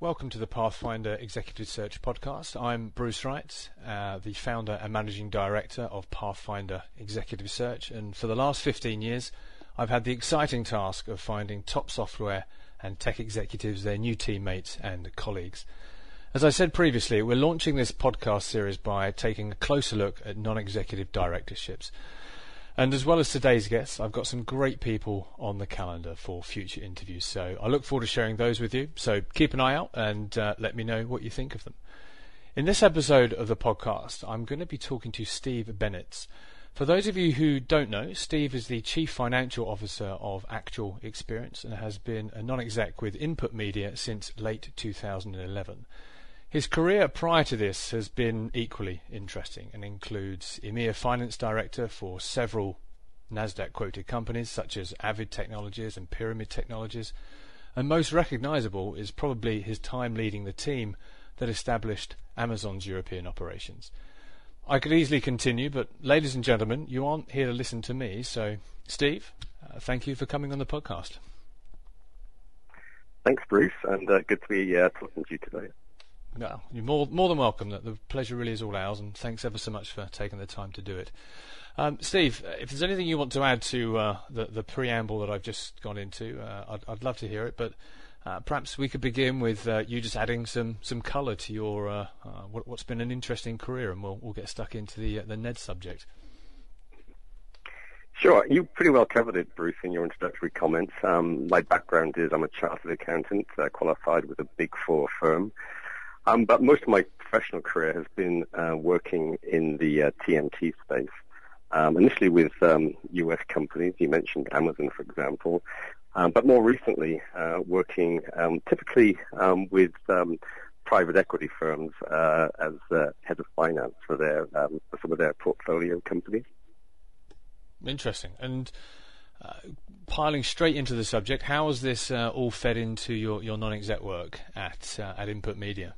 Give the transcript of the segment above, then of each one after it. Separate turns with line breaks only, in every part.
Welcome to the Pathfinder Executive Search Podcast. I'm Bruce Wright, uh, the founder and managing director of Pathfinder Executive Search, and for the last 15 years, I've had the exciting task of finding top software and tech executives, their new teammates and colleagues. As I said previously, we're launching this podcast series by taking a closer look at non-executive directorships. And as well as today's guests, I've got some great people on the calendar for future interviews. So I look forward to sharing those with you. So keep an eye out and uh, let me know what you think of them. In this episode of the podcast, I'm going to be talking to Steve Bennett. For those of you who don't know, Steve is the Chief Financial Officer of Actual Experience and has been a non-exec with Input Media since late 2011. His career prior to this has been equally interesting and includes EMEA Finance Director for several NASDAQ quoted companies such as Avid Technologies and Pyramid Technologies. And most recognizable is probably his time leading the team that established Amazon's European operations. I could easily continue, but ladies and gentlemen, you aren't here to listen to me. So, Steve, uh, thank you for coming on the podcast.
Thanks, Bruce, and uh, good to be uh, talking to you today.
No, you're more more than welcome. The pleasure really is all ours, and thanks ever so much for taking the time to do it. Um, Steve, if there's anything you want to add to uh, the the preamble that I've just gone into, uh, I'd, I'd love to hear it. But uh, perhaps we could begin with uh, you just adding some some colour to your uh, uh, what, has been an interesting career, and we'll we'll get stuck into the the Ned subject.
Sure. You pretty well covered it, Bruce, in your introductory comments. Um, my background is I'm a chartered accountant, qualified with a Big Four firm. Um, but most of my professional career has been uh, working in the uh, TMT space. Um, initially with um, U.S. companies, you mentioned Amazon, for example, um, but more recently uh, working um, typically um, with private equity firms uh, as head of finance for their for some of their portfolio companies.
Interesting. And uh, piling straight into the subject, how has this uh, all fed into your, your non-exec work at uh, at Input Media?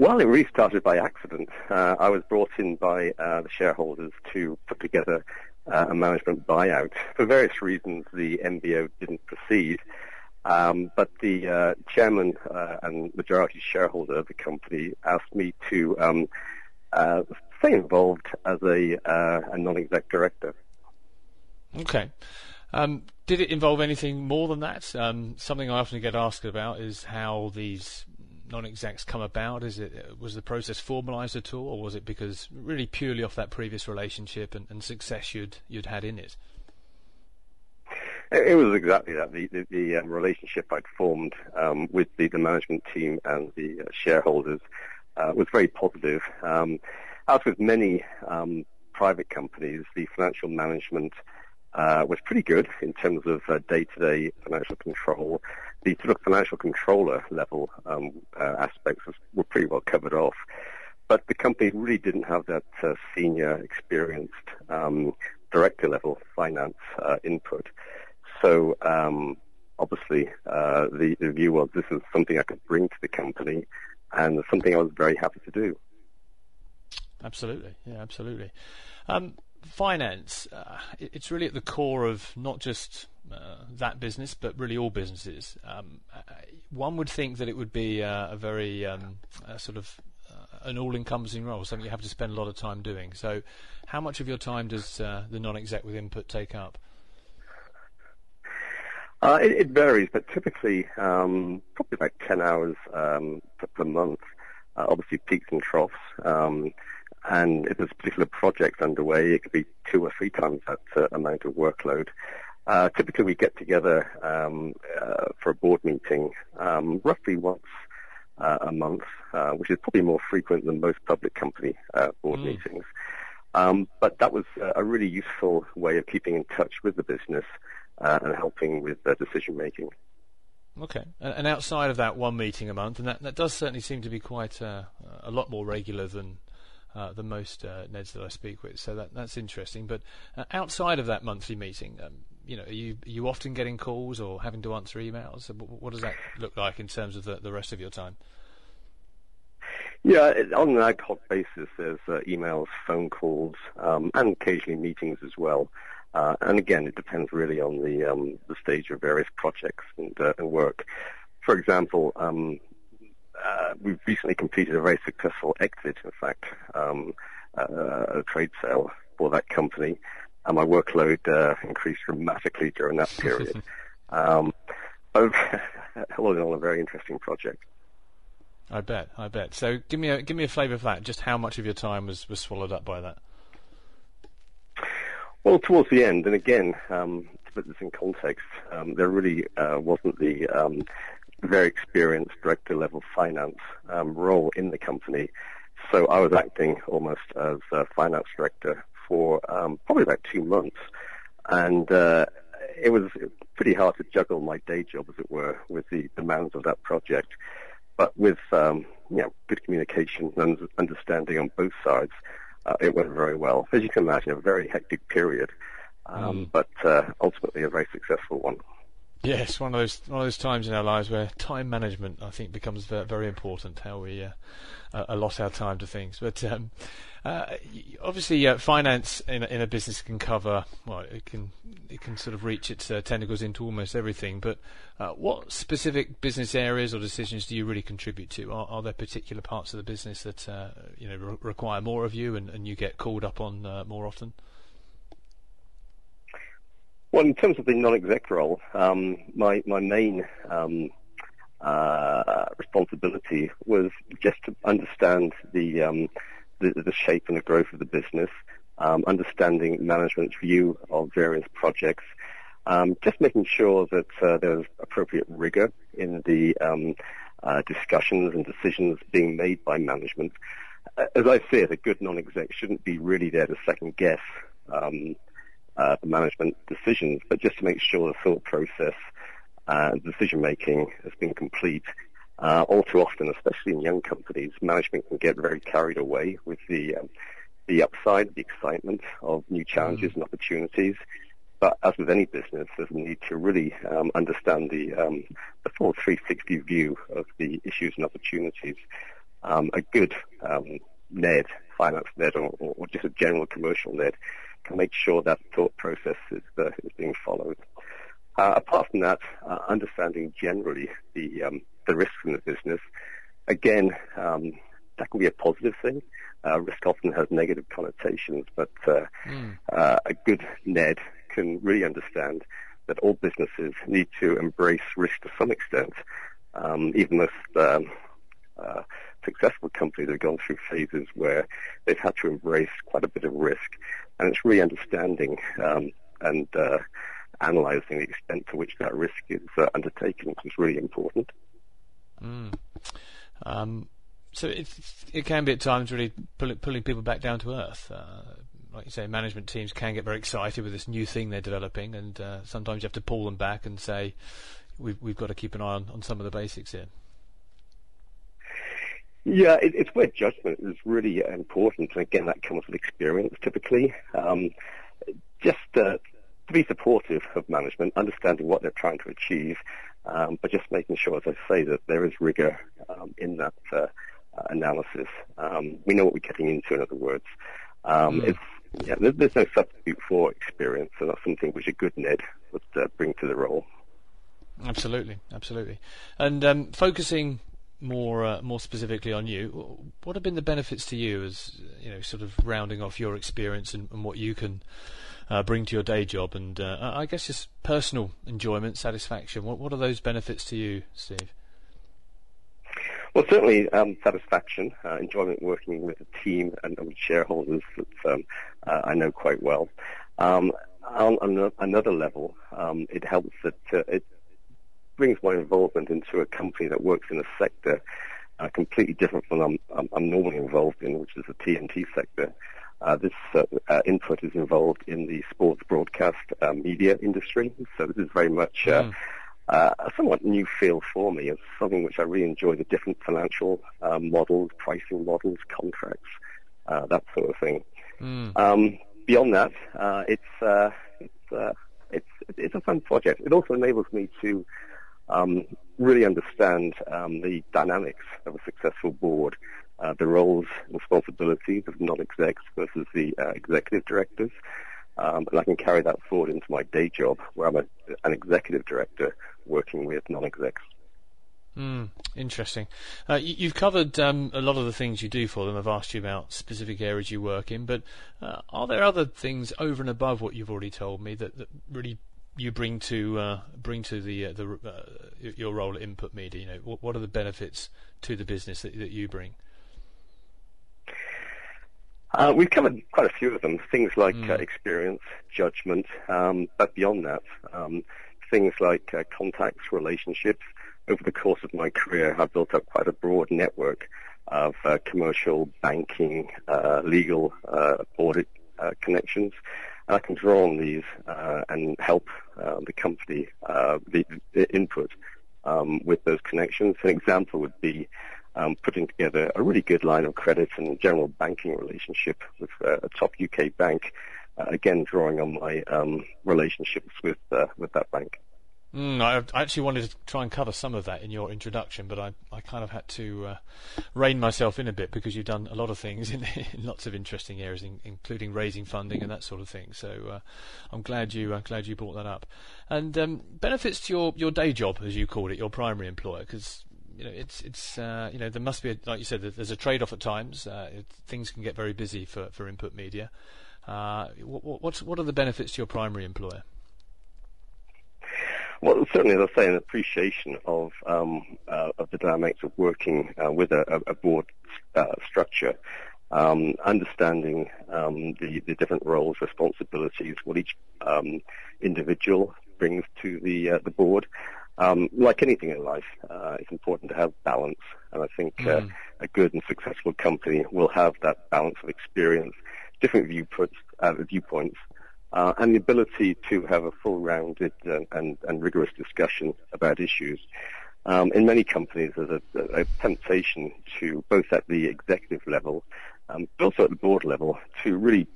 Well, it really started by accident. Uh, I was brought in by uh, the shareholders to put together uh, a management buyout. For various reasons, the MBO didn't proceed. Um, but the uh, chairman uh, and majority shareholder of the company asked me to um, uh, stay involved as a, a non-exec director.
Okay. Um, did it involve anything more than that? Um, something I often get asked about is how these non-execs come about? Is it was the process formalised at all, or was it because really purely off that previous relationship and, and success you'd you'd had in it?
It was exactly that. The, the, the um, relationship I'd formed um, with the, the, management team and the uh, shareholders uh, was very positive. Um, as with many um, private companies, the financial management uh, was pretty good in terms of uh, day-to-day financial control. The sort of financial controller level um, uh, aspects were pretty well covered off. But the company really didn't have that uh, senior, experienced um, director level finance uh, input. So um, obviously, uh, the, the view was this is something I could bring to the company, and something I was very happy to do.
Absolutely, yeah, absolutely. Um, finance, uh, it's really at the core of not just uh, that business, but really all businesses. Um, uh, one would think that it would be uh, a very um, sort of uh, an all-encompassing role, something you have to spend a lot of time doing. So, how much of your time does the non-exec with input take up?
It, it, varies, but typically um, probably about 10 hours um, per, per, month. obviously, peaks and troughs. Um, and if there's a particular project underway, it could be two or three times that uh, amount of workload. Uh, typically, we get together um, uh, for a board meeting um, roughly once uh, a month, uh, which is probably more frequent than most public company uh, board mm. meetings. Um, but that was a really useful way of keeping in touch with the business and helping with decision making.
Okay, and outside of that one meeting a month, and that, that does certainly seem to be quite a lot more regular than uh, than most uh, Neds that I speak with. So that that's interesting. But uh, outside of that monthly meeting, um, you know, are you are you often getting calls or having to answer emails? What does that look like in terms of the, the rest of your time?
Yeah, on an ad hoc basis, there's uh, emails, phone calls, um, and occasionally meetings as well. Uh, and again, it depends really on the um, the stage of various projects and, uh, and work for example, um, uh, we've recently completed a very successful exit, in fact, um, uh, a trade sale for that company, and my workload uh, increased dramatically during that period. um, all in all, a very interesting project.
I bet, I bet. So, give me a give me a flavour of that. Just how much of your time was, was swallowed up by that?
Well, towards the end, and again, um, to put this in context, um, there really uh, wasn't the um, very experienced director level finance um, role in the company. So I was acting almost as a finance director for um, probably about two months, and uh, it was pretty hard to juggle my day job, as it were, with the demands of that project. But with um, you know, good communication and understanding on both sides, uh, it went very well. As you can imagine, a very hectic period, um, mm. but uh, ultimately a very successful one.
Yes, one of those one of those times in our lives where time management, I think, becomes very important. How we uh, allot our time to things. But um, uh, obviously, uh, finance in a, in a business can cover well, it can it can sort of reach its uh, tentacles into almost everything. But uh, what specific business areas or decisions do you really contribute to? Are, are there particular parts of the business that uh, you know re- require more of you, and, and you get called up on more often?
Well, in terms of the non-exec role, um, my my main um, uh, responsibility was just to understand the, um, the, the shape and the growth of the business, um, understanding management's view of various projects, um, just making sure that uh, there was appropriate rigor in the um, uh, discussions and decisions being made by management. As I say it, a good non-exec shouldn't be really there to second guess uh, the management decisions, but just to make sure the thought process uh, decision making has been complete. Uh, all too often, especially in young companies, management can get very carried away with the um, the upside, the excitement of new challenges mm. and opportunities. But as with any business, there's a need to really um, understand the um, the full 360 view of the issues and opportunities. Um, a good um, NED, finance NED, or, or, just a general commercial NED, can make sure that thought process is, uh, is being followed. Uh, apart from that, uh, understanding generally the um, the risks in the business, again, um, that can be a positive thing. Uh, risk often has negative connotations, but mm. a good NED can really understand that all businesses need to embrace risk to some extent. Um, even if um, uh, successful companies have gone through phases where they've had to embrace quite a bit of risk, and it's really understanding um, and uh, analysing the extent to which that risk is uh, undertaken, is really important.
Mm. Um, so it, it can be at times really pull, pulling people back down to earth. Uh, like you say, management teams can get very excited with this new thing they're developing, and uh, sometimes you have to pull them back and say, "We've we've got to keep an eye on, on some of the basics here."
Yeah, it, it's where judgment is really important, and again, that comes with experience typically. Um, just uh, to be supportive of management, understanding what they're trying to achieve, um, but just making sure, as I say, that there is rigor um, in that uh, analysis. Um, we know what we're getting into, in other words. Um, mm. yeah, there's, there's, no substitute for experience, and that's something which a good NED would uh, bring to the role.
Absolutely, absolutely. And um, focusing more uh, more specifically on you, what have been the benefits to you as you know, sort of rounding off your experience and, and what you can uh, bring to your day job, and uh, I guess just personal enjoyment, satisfaction. What what are those benefits to you, Steve?
Well, certainly um, satisfaction, uh, enjoyment working with a team and with shareholders that um, uh, I know quite well. Um, on, on, another level, um, it helps that uh, it brings my involvement into a company that works in a sector uh, completely different from I'm, I'm, I'm normally involved in, which is the TMT sector. Uh, this uh, uh, input is involved in the sports broadcast uh, media industry, so this is very much mm. a somewhat new field for me. It's something which I really enjoy, the different financial models, pricing models, contracts, that sort of thing. Mm. Um, beyond that, it's, it's, it's, it's a fun project. It also enables me to um, really understand um, the dynamics of a successful board uh, the roles and responsibilities of non-execs versus the uh, executive directors. Um, and I can carry that forward into my day job where I'm a, an executive director working with non-execs.
Mm, interesting. Uh, you, have covered um, a lot of the things you do for them. I've asked you about specific areas you work in, but uh, are there other things over and above what you've already told me that, that really you bring to uh, bring to the uh, the uh, your role at Input Media? You know, what, what are the benefits to the business that, that you bring?
Uh, we've covered quite a few of them. Things like mm. uh, experience, judgment, um, but beyond that, um, things like uh, contacts, relationships. Over the course of my career, I've built up quite a broad network of uh, commercial, banking, uh, legal, uh, audit connections. And I can draw on these and help the company, the, the input um, with those connections. An example would be um, putting together a really good line of credit and general banking relationship with uh, a top UK bank. Uh, again, drawing on my um, relationships with uh, with that bank.
I, actually wanted to try and cover some of that in your introduction, but I, I kind of had to uh, rein myself in a bit because you've done a lot of things in, in lots of interesting areas, in, including raising funding and that sort of thing. So uh, I'm glad you uh, glad you brought that up. And um, benefits to your, your day job, as you called it, your primary employer, because you know, it's it's uh, you know there must be a, like you said there's a trade-off at times. Uh, it, things can get very busy for, for input media. Uh, what, what's what are the benefits to your primary employer?
Well, certainly, as I say, an appreciation of um, uh, of the dynamics of working uh, with a, a board uh, structure, um, understanding um, the, the different roles, responsibilities, what each um, individual brings to the the board, um, like anything in life, uh, it's important to have balance, and I think uh, mm. a good and successful company will have that balance of experience, different viewpoints, uh, viewpoints, uh, and the ability to have a full-rounded and, and, and rigorous discussion about issues. Um, in many companies, there's a, a, temptation to, both at the executive level, um, but also at the board level, to really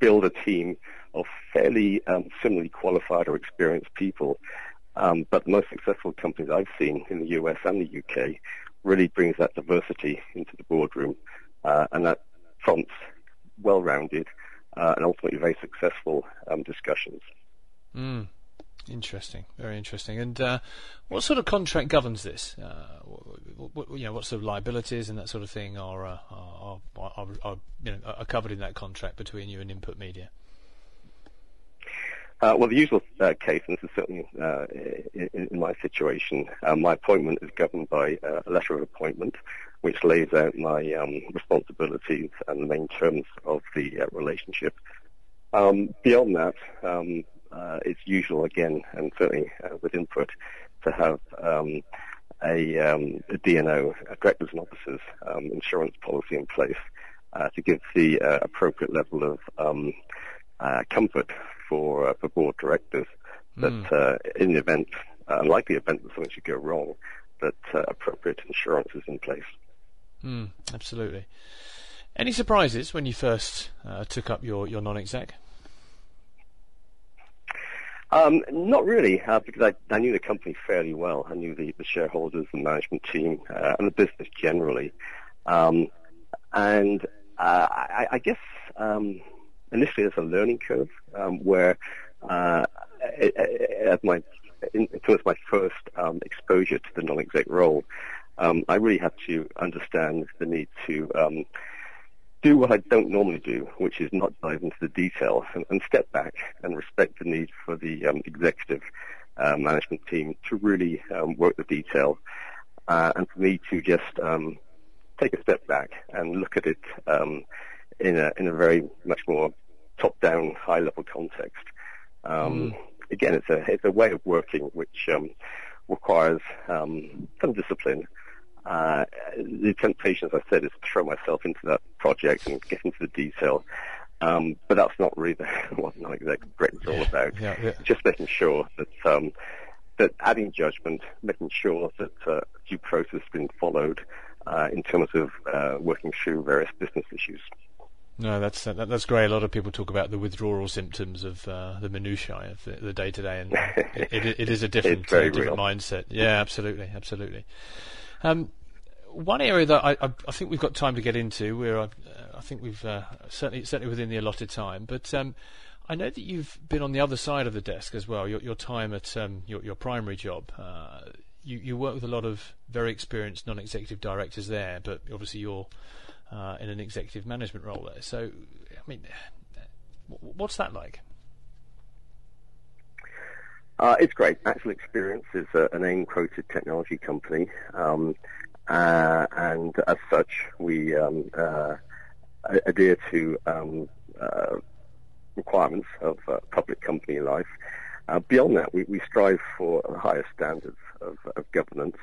build a team of fairly um, similarly qualified or experienced people um, but the most successful companies I've seen in the US and the UK really brings that diversity into the boardroom, uh, and that prompts well-rounded uh, and ultimately very successful um, discussions.
Mm. Interesting, very interesting. And uh, what sort of contract governs this? Uh, what, what, you know, what sort of liabilities and that sort of thing are, uh, are, are, are, are, you know, are covered in that contract between you and Input Media?
Uh, well, the usual uh, case, and this is certainly uh, in, in, my situation, uh, my appointment is governed by uh, a letter of appointment, which lays out my um, responsibilities and the main terms of the uh, relationship. Um, beyond that, um, it's usual again, and certainly with input, to have um, a, um, a, D&O, a directors and officers um, insurance policy in place to give the appropriate level of comfort for uh, for board directors that mm. uh, in the event, uh, unlikely event that something should go wrong, that uh, appropriate insurance is in place.
Mm, absolutely. Any surprises when you first uh, took up your, your non-exec?
Um, not really, uh, because I, I, knew the company fairly well. I knew the, the shareholders, the management team, uh, and the business generally. Um, and uh, I, I, guess um, initially there's a learning curve um, where uh, as my towards my first um, exposure to the non-exec role, um, I really had to understand the need to um, do what I don't normally do, which is not dive into the detail and, and step back and respect the need for the um, executive uh, management team to really um, work the detail, uh, and for me to just take a step back and look at it in a in a very much more top-down, high-level context. Um, mm. Again, it's a it's a way of working which um, requires um, some discipline. Uh, the temptation, as I said, is to throw myself into that project and get into the detail. Um, but that's not really the, what non-exec Greg's all about. Yeah, yeah. Just making sure that um, that adding judgment, making sure that uh, due process has been followed uh, in terms of uh, working through various business issues.
No, that's that, that's great. A lot of people talk about the withdrawal symptoms of uh, the minutiae of the day to day, and it, it, it is a different uh, different mindset. Yeah, absolutely, absolutely. Um, one area that I, I, think we've got time to get into, where I, I think we've uh, certainly certainly within the allotted time, but um, I know that you've been on the other side of the desk as well. Your, your time at um, your, your primary job, uh, you, you work with a lot of very experienced non-executive directors there, but obviously you're uh, in an executive management role there. So, I mean, what's that like?
Uh, it's great. Actual Experience is uh, an AIM-quoted technology company, um, uh, and as such, we um, uh, adhere to um, uh, requirements of public company life. beyond that, we, we, strive for higher standards of, of governance.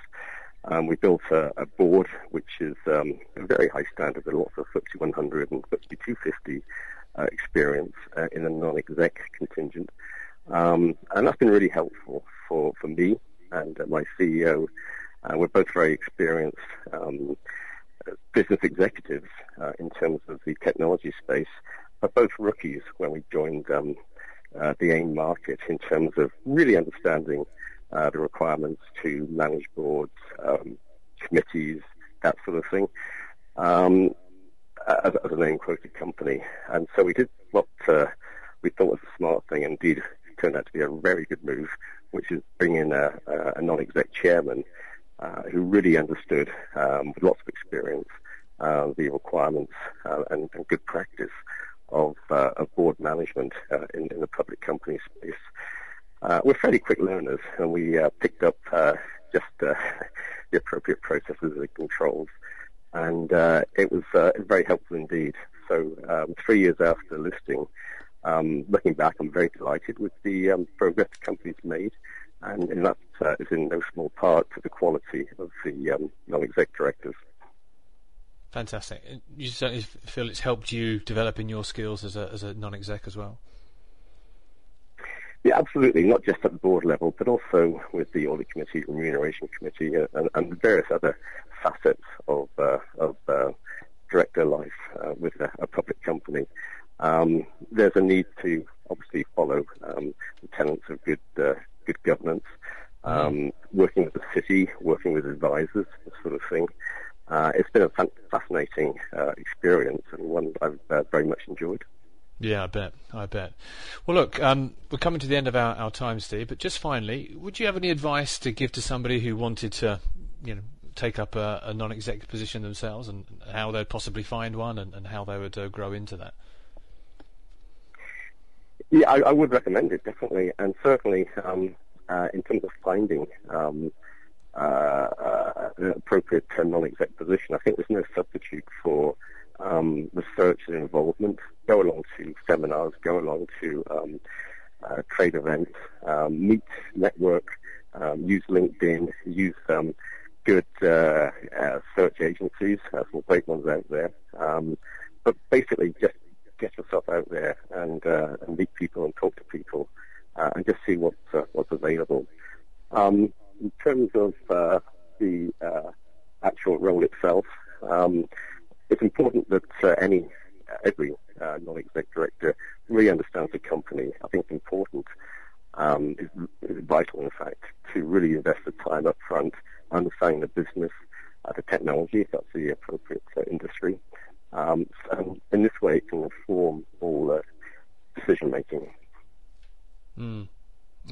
Um, we built a, a, board which is um, a very high standard with lots of FTSE 100 and FTSE 250 experience in a non-exec contingent. Um, and that's been really helpful for, for me and uh, my CEO. Uh, we're both very experienced um, business executives uh, in terms of the technology space, but both rookies when we joined um, uh, the AIM market in terms of really understanding uh, the requirements to manage boards, um, committees, that sort of thing. Um, as, as, an AIM-quoted company, and so we did what uh, we thought was a smart thing. Indeed, turned out to be a very good move, which is bringing a, a non-exec chairman uh, who really understood, um, with lots of experience, uh, the requirements uh, and, and, good practice of, uh, of board management in, in, the public company space. Uh, we're fairly quick learners, and we picked up just the appropriate processes and controls, and it was very helpful indeed. So um, three years after listing, um, looking back, I'm very delighted with the um, progress the company's made, and, and that uh, is in no small part to the quality of the um, non-exec directors.
Fantastic. You certainly feel it's helped you develop in your skills as a, as a non-exec as well?
Yeah, absolutely. Not just at the board level, but also with the audit committee, remuneration committee, uh, and, and, various other facets of, uh, of uh, director life uh, with a, a, public company. Um, there's a need to obviously follow um, the tenets of good uh, good governance, um, working with the city, working with advisors, this sort of thing. Uh, it's been a fascinating experience and one I've uh, very much enjoyed.
Yeah, I bet. I bet. Well, look, um, we're coming to the end of our, our time, Steve. But just finally, would you have any advice to give to somebody who wanted to, you know, take up a, a non-executive position themselves, and how they'd possibly find one, and, and how they would uh, grow into that?
Yeah, I, I, would recommend it definitely, and certainly um, uh, in terms of finding um, uh, uh, an appropriate non-exec position, I think there's no substitute for um, research and involvement. Go along to seminars, go along to um, uh, trade events, um, meet, network, um, use LinkedIn, use good uh, uh, search agencies, some great ones out there. but basically, just get yourself out there and, uh, and meet people and talk to people uh, and just see what's, uh, what's available. Um, in terms of uh, the uh, actual role itself, um, it's important that uh, any every non-exec director really understands the company. I think it's important um, is, vital, in fact, to really invest the time up front, understanding the business, the technology, if that's the appropriate industry, um, and in this way, it can inform all uh, decision making.
Mm.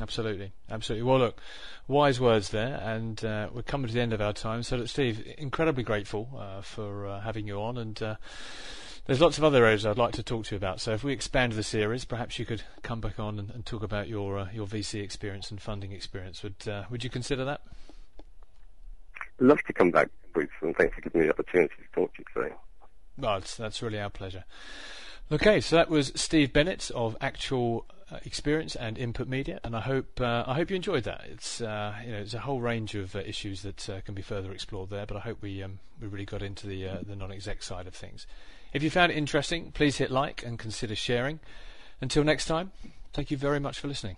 Absolutely, absolutely. Well, look, wise words there, and uh, we're coming to the end of our time. So, look, Steve, incredibly grateful uh, for uh, having you on, and uh, there's lots of other areas I'd like to talk to you about. So, if we expand the series, perhaps you could come back on and, and talk about your uh, your VC experience and funding experience. Would uh, would you consider that?
Love to come back, Bruce, and thanks for giving me the opportunity to talk to you today.
Well, that's that's really our pleasure. Okay, so that was Steve Bennett of Actual Experience and Input Media, and I hope uh, I hope you enjoyed that. It's uh, you know it's a whole range of uh, issues that uh, can be further explored there, but I hope we um, we really got into the uh, the non-exec side of things. If you found it interesting, please hit like and consider sharing. Until next time, thank you very much for listening.